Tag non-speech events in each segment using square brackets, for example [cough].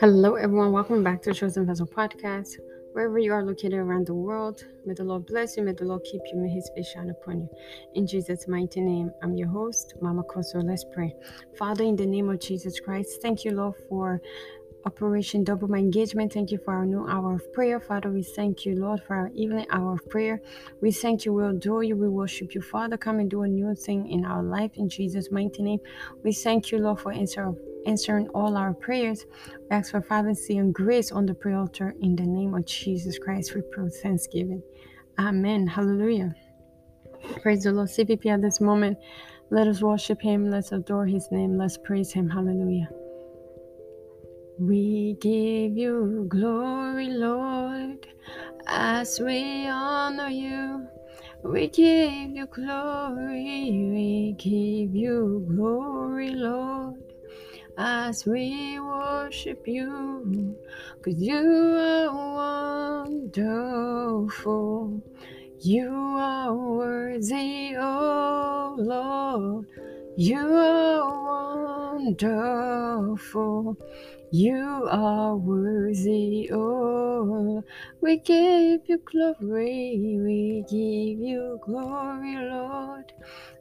Hello, everyone. Welcome back to Chosen Vessel Podcast. Wherever you are located around the world, may the Lord bless you. May the Lord keep you. May His face shine upon you. In Jesus' mighty name, I'm your host, Mama Kosso. Let's pray. Father, in the name of Jesus Christ, thank you, Lord, for Operation Double My Engagement. Thank you for our new hour of prayer. Father, we thank you, Lord, for our evening hour of prayer. We thank you, we adore you, we worship you. Father, come and do a new thing in our life in Jesus' mighty name. We thank you, Lord, for answer answering all our prayers. We ask for fervency and grace on the prayer altar in the name of Jesus Christ. We pray thanksgiving. Amen. Hallelujah. Praise the Lord. CVP at this moment. Let us worship Him. Let's adore His name. Let's praise Him. Hallelujah. We give you glory, Lord, as we honor you. We give you glory, we give you glory, Lord as we worship you, cause you are wonderful. You are worthy, oh Lord. You are wonderful. You are worthy, oh. We give you glory, we give you glory, Lord.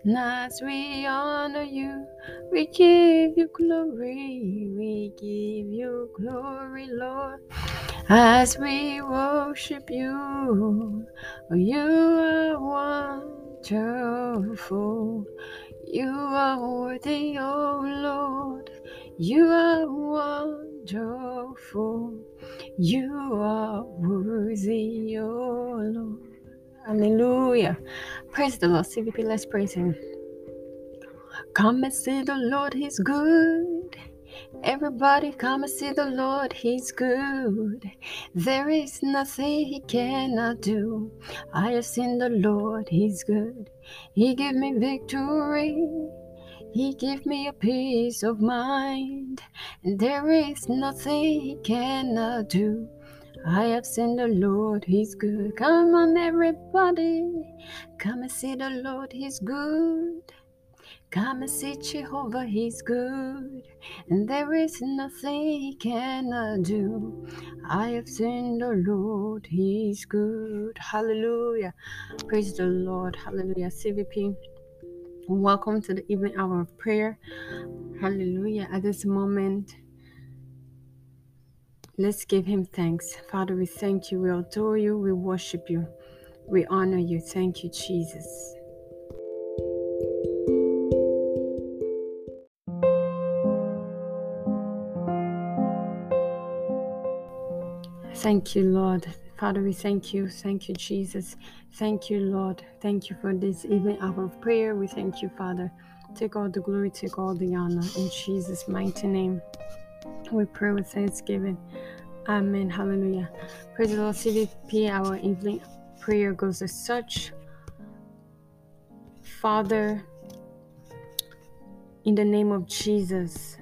And as we honor you, we give you glory, we give you glory, Lord. As we worship you, you are wonderful. You are worthy, oh Lord. You are wonderful. You are worthy, oh Lord. Hallelujah. Praise the Lord. CVP, let's praise Him. Come and see the Lord, He's good. Everybody come and see the Lord, He's good. There is nothing He cannot do. I have seen the Lord, He's good. He give me victory. He give me a peace of mind. And there is nothing He cannot do. I have seen the Lord, He's good. Come on, everybody. Come and see the Lord, He's good. Come and see Jehovah, He's good, and there is nothing He cannot do. I have seen the Lord, He's good. Hallelujah. Praise the Lord. Hallelujah. CVP, welcome to the evening hour of prayer. Hallelujah. At this moment, let's give Him thanks. Father, we thank you, we adore you, we worship you, we honor you. Thank you, Jesus. Thank you, Lord. Father, we thank you. Thank you, Jesus. Thank you, Lord. Thank you for this evening hour of prayer. We thank you, Father. Take all the glory, take all the honor. In Jesus' mighty name, we pray with thanksgiving. Amen. Hallelujah. Praise the Lord. CVP, our evening prayer goes as such. Father, in the name of Jesus,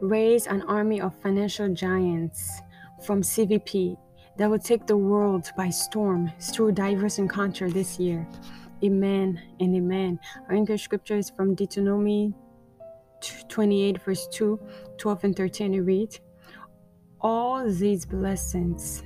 raise an army of financial giants from CVP that will take the world by storm through diverse encounter this year. Amen and amen. Our English scripture is from Deuteronomy 28, verse 2, 12, and 13. It reads, All these blessings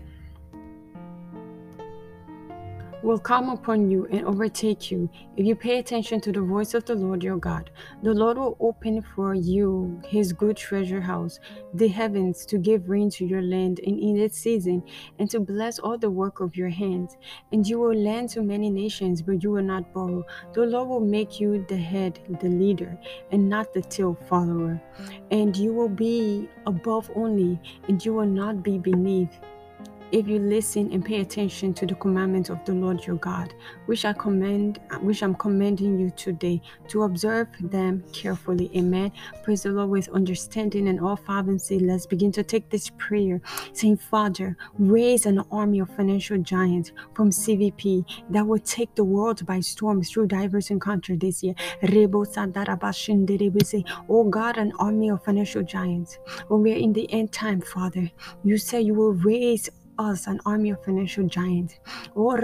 will come upon you and overtake you if you pay attention to the voice of the Lord your God. The Lord will open for you his good treasure house, the heavens, to give rain to your land in, in its season, and to bless all the work of your hands. And you will lend to many nations, but you will not borrow. The Lord will make you the head, the leader, and not the tail follower. And you will be above only, and you will not be beneath if you listen and pay attention to the commandments of the Lord your God, which I commend, which I'm commending you today, to observe them carefully. Amen. Praise the Lord with understanding and all fervency. Let's begin to take this prayer, saying, Father, raise an army of financial giants from CVP that will take the world by storm through diverse encounter this year. Oh God, an army of financial giants. When we are in the end time, Father, you say you will raise us an army of financial giants. Oh,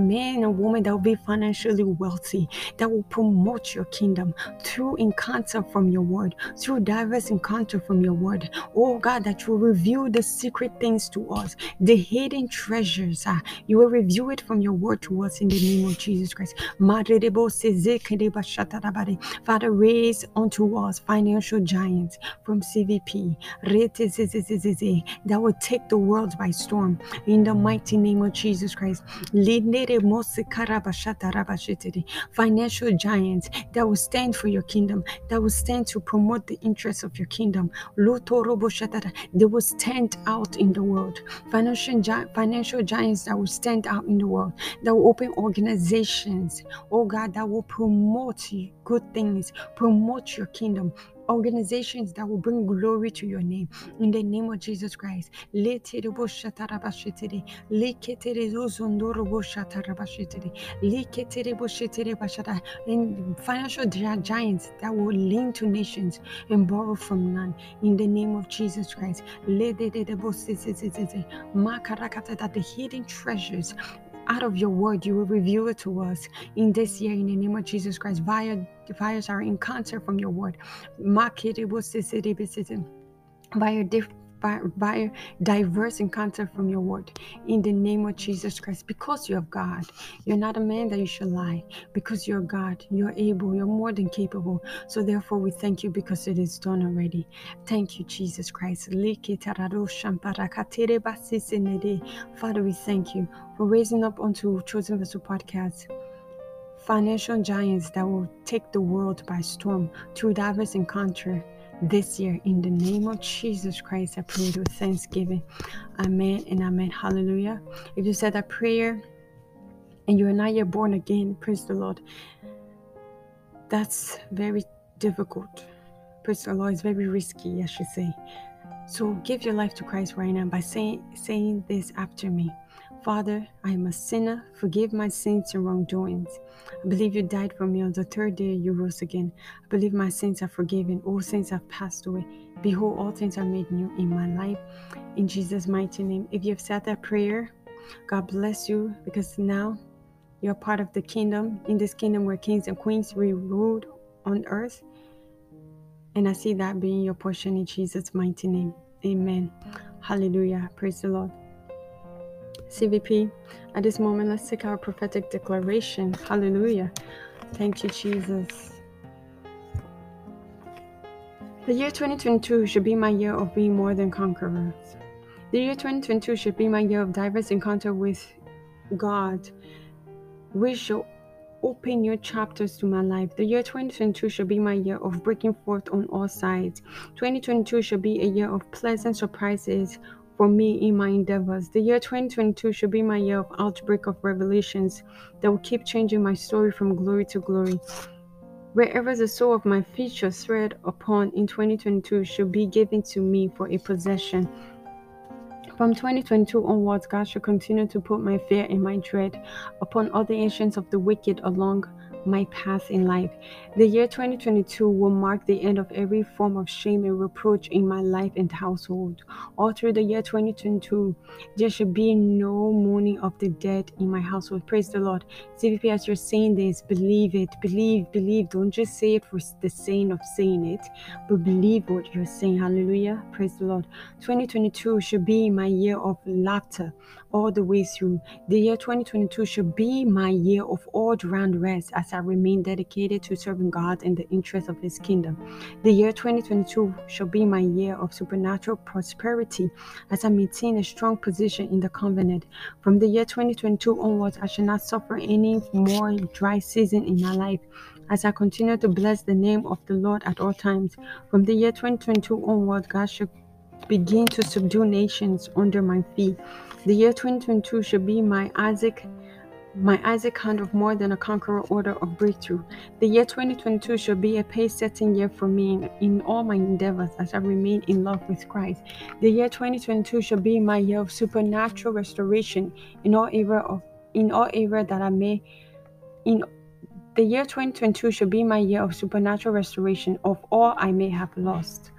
man and woman that will be financially wealthy, that will promote your kingdom through encounter from your word, through diverse encounter from your word. Oh God, that you will reveal the secret things to us, the hidden treasures. Ah, you will reveal it from your word to us in the name of Jesus Christ. Father, raise unto us financial giants from CVP that will take the world by storm in the mighty name of Jesus Christ. Financial giants that will stand for your kingdom, that will stand to promote the interests of your kingdom. They will stand out in the world. Financial, financial giants that will stand out in the world, that will open organizations, oh God, that will promote good things, promote your kingdom, organizations that will bring glory to your name. In the name of Jesus Christ. And financial giants that will lean to nations and borrow from none. In the name of Jesus Christ. That the hidden treasures out of your word, you will reveal it to us in this year in the name of Jesus Christ via via our encounter from your word. Via by diverse encounter from your word in the name of Jesus Christ. Because you're God, you're not a man that you should lie. Because you're God, you're able, you're more than capable. So therefore, we thank you because it is done already. Thank you, Jesus Christ. Father, we thank you for raising up onto Chosen Vessel Podcast financial giants that will take the world by storm through diverse encounter this year. In the name of Jesus Christ, I pray with thanksgiving. Amen and amen. Hallelujah. If you said that prayer and you are not yet born again, praise the Lord. That's very difficult. Praise the Lord. It's very risky, I should say. So give your life to Christ right now by saying saying this after me. Father, I am a sinner. Forgive my sins and wrongdoings. I believe you died for me on the third day you rose again. I believe my sins are forgiven. All sins have passed away. Behold, all things are made new in my life. In Jesus' mighty name. If you have said that prayer, God bless you because now you're part of the kingdom. In this kingdom where kings and queens rule on earth. And I see that being your portion in Jesus' mighty name. Amen. Hallelujah. Praise the Lord. CVP, at this moment, let's take our prophetic declaration. Hallelujah. Thank you, Jesus. The year 2022 should be my year of being more than conquerors. The year 2022 should be my year of diverse encounter with God, which shall open new chapters to my life. The year 2022 should be my year of breaking forth on all sides. 2022 should be a year of pleasant surprises for me in my endeavors. The year 2022 should be my year of outbreak of revelations that will keep changing my story from glory to glory. Wherever the sole of my future shall tread upon in 2022 should be given to me for a possession. From 2022 onwards, God shall continue to put my fear and my dread upon all the ancients of the wicked along my path in life. The year 2022 will mark the end of every form of shame and reproach in my life and household. All through the year 2022, there should be no mourning of the dead in my household. Praise the Lord. CVP, as you're saying this, believe it. Believe, believe. Don't just say it for the sake of saying it, but believe what you're saying. Hallelujah. Praise the Lord. 2022 should be my year of laughter all the way through. The year 2022 should be my year of all round rest as I remain dedicated to serving God in the interest of His kingdom. The year 2022 shall be my year of supernatural prosperity as I maintain a strong position in the covenant. From the year 2022 onwards, I shall not suffer any more dry season in my life as I continue to bless the name of the Lord at all times. From the year 2022 onward, God shall begin to subdue nations under my feet. The year 2022 should be my Isaac my Isaac hand of more than a conqueror order of breakthrough. The year 2022 should be a pace setting year for me in, all my endeavors as I remain in love with Christ. The year 2022 should be my year of supernatural restoration in all area of in all area that I may in the year 2022 should be my year of supernatural restoration of all I may have lost.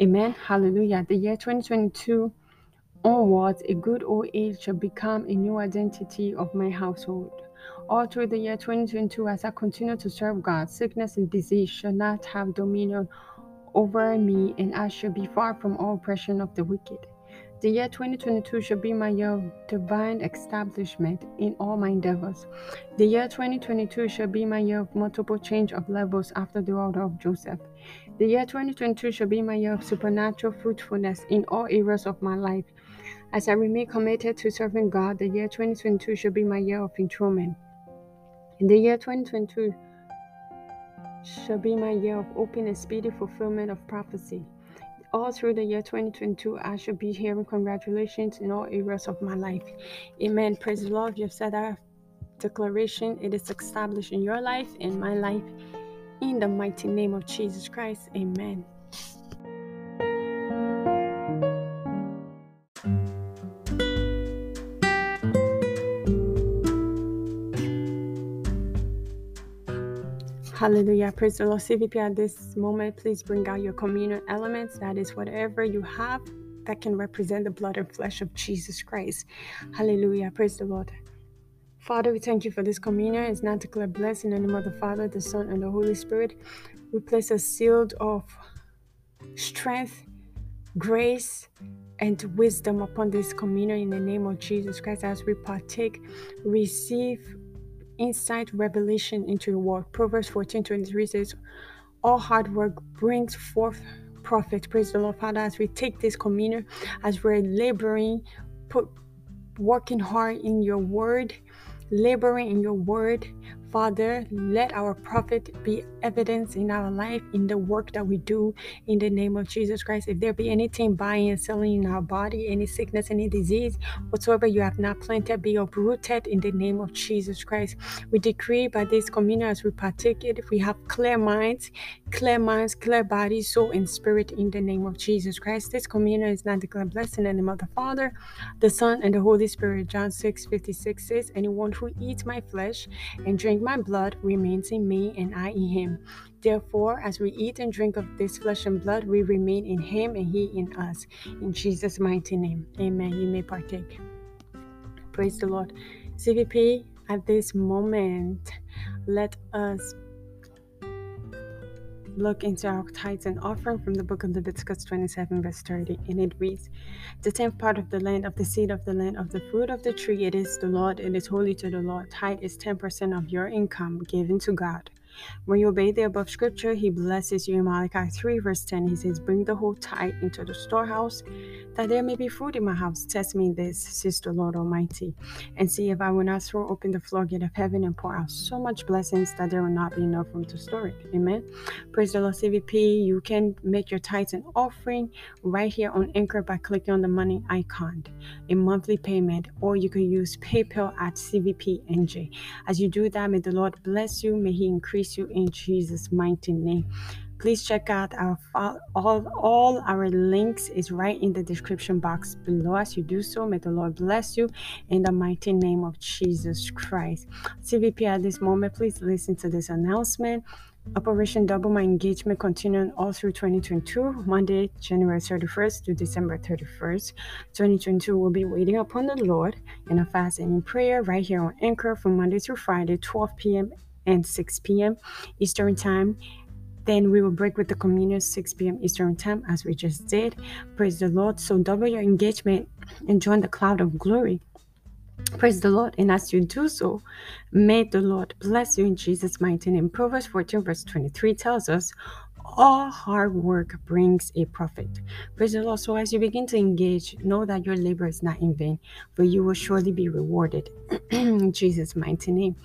Amen. Hallelujah. The year 2022 Onwards, a good old age shall become a new identity of my household. All through the year 2022, as I continue to serve God, sickness and disease shall not have dominion over me, and I shall be far from all oppression of the wicked. The year 2022 shall be my year of divine establishment in all my endeavors. The year 2022 shall be my year of multiple change of levels after the order of Joseph. The year 2022 shall be my year of supernatural fruitfulness in all areas of my life. As I remain committed to serving God, the year 2022 shall be my year of enthronement. In the year 2022 shall be my year of open and speedy fulfillment of prophecy. All through the year 2022, I shall be hearing congratulations in all areas of my life. Amen. Praise the Lord. You've said that declaration. It is established in your life, in my life, in the mighty name of Jesus Christ. Amen. Hallelujah. Praise the Lord. CVP at this moment, please bring out your communion elements. That is whatever you have that can represent the blood and flesh of Jesus Christ. Hallelujah. Praise the Lord. Father, we thank you for this communion. It's not declared blessed in the name of the Father, the Son, and the Holy Spirit. We place a seal of strength, grace, and wisdom upon this communion in the name of Jesus Christ as we partake, receive insight, revelation into your word. Proverbs 14 23 says, All hard work brings forth profit. Praise the Lord, Father, as we take this communion, as we're laboring, put working hard in your word, laboring in your word, Father, let our profit be evidence in our life, in the work that we do, in the name of Jesus Christ. If there be anything buying and selling in our body, any sickness, any disease, whatsoever you have not planted, be uprooted in the name of Jesus Christ. We decree by this communion as we partake it, if we have clear minds, clear minds, clear bodies, soul, and spirit in the name of Jesus Christ. This communion is not declared blessed in the name of the Father, the Son, and the Holy Spirit. John 6 56 says, Anyone who eats my flesh and drink my blood remains in me, and I in him. Therefore, as we eat and drink of this flesh and blood, we remain in him and he in us. In Jesus' mighty name. Amen. You may partake. Praise the Lord. CVP, at this moment, let us look into our tithes and offering from the book of Leviticus 27, verse 30, and it reads The tenth part of the land, of the seed of the land, of the fruit of the tree, it is the Lord, it is holy to the Lord. Tithe is 10% of your income given to God. When you obey the above scripture, he blesses you in Malachi 3, verse 10. He says, Bring the whole tithe into the storehouse, that there may be food in my house. Test me this, says the Lord Almighty, and see if I will not throw open the floodgate of heaven and pour out so much blessings that there will not be enough room to store it. Amen. Praise the Lord, CVP. You can make your tithes and offering right here on Anchor by clicking on the money icon, a monthly payment, or you can use PayPal at CVP NJ. As you do that, may the Lord bless you. May He increase you in Jesus' mighty name please check out our all all our links is right in the description box below as you do so may the lord bless you in the mighty name of jesus christ cvp at this moment please listen to this announcement Operation Double My Engagement continuing all through 2022, Monday, January 31st to December 31st. 2022 We'll be waiting upon the Lord in a fast and in prayer right here on Anchor from Monday through Friday, 12 p.m. and 6 p.m. Eastern mm-hmm. Time then we will break with the communion 6 p.m. Eastern Time, as we just did. Praise the Lord. So double your engagement and join the cloud of glory. Praise the Lord. And as you do so, may the Lord bless you in Jesus' mighty name. Proverbs 14, verse 23 tells us, all hard work brings a profit. Praise the Lord. So as you begin to engage, know that your labor is not in vain, for you will surely be rewarded. [clears throat] in Jesus' mighty name.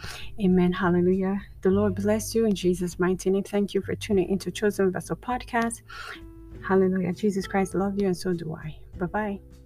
Amen. Hallelujah. The Lord bless you in Jesus' mighty name. Thank you for tuning into Chosen Vessel Podcast. Hallelujah. Jesus Christ love you, and so do I. Bye bye.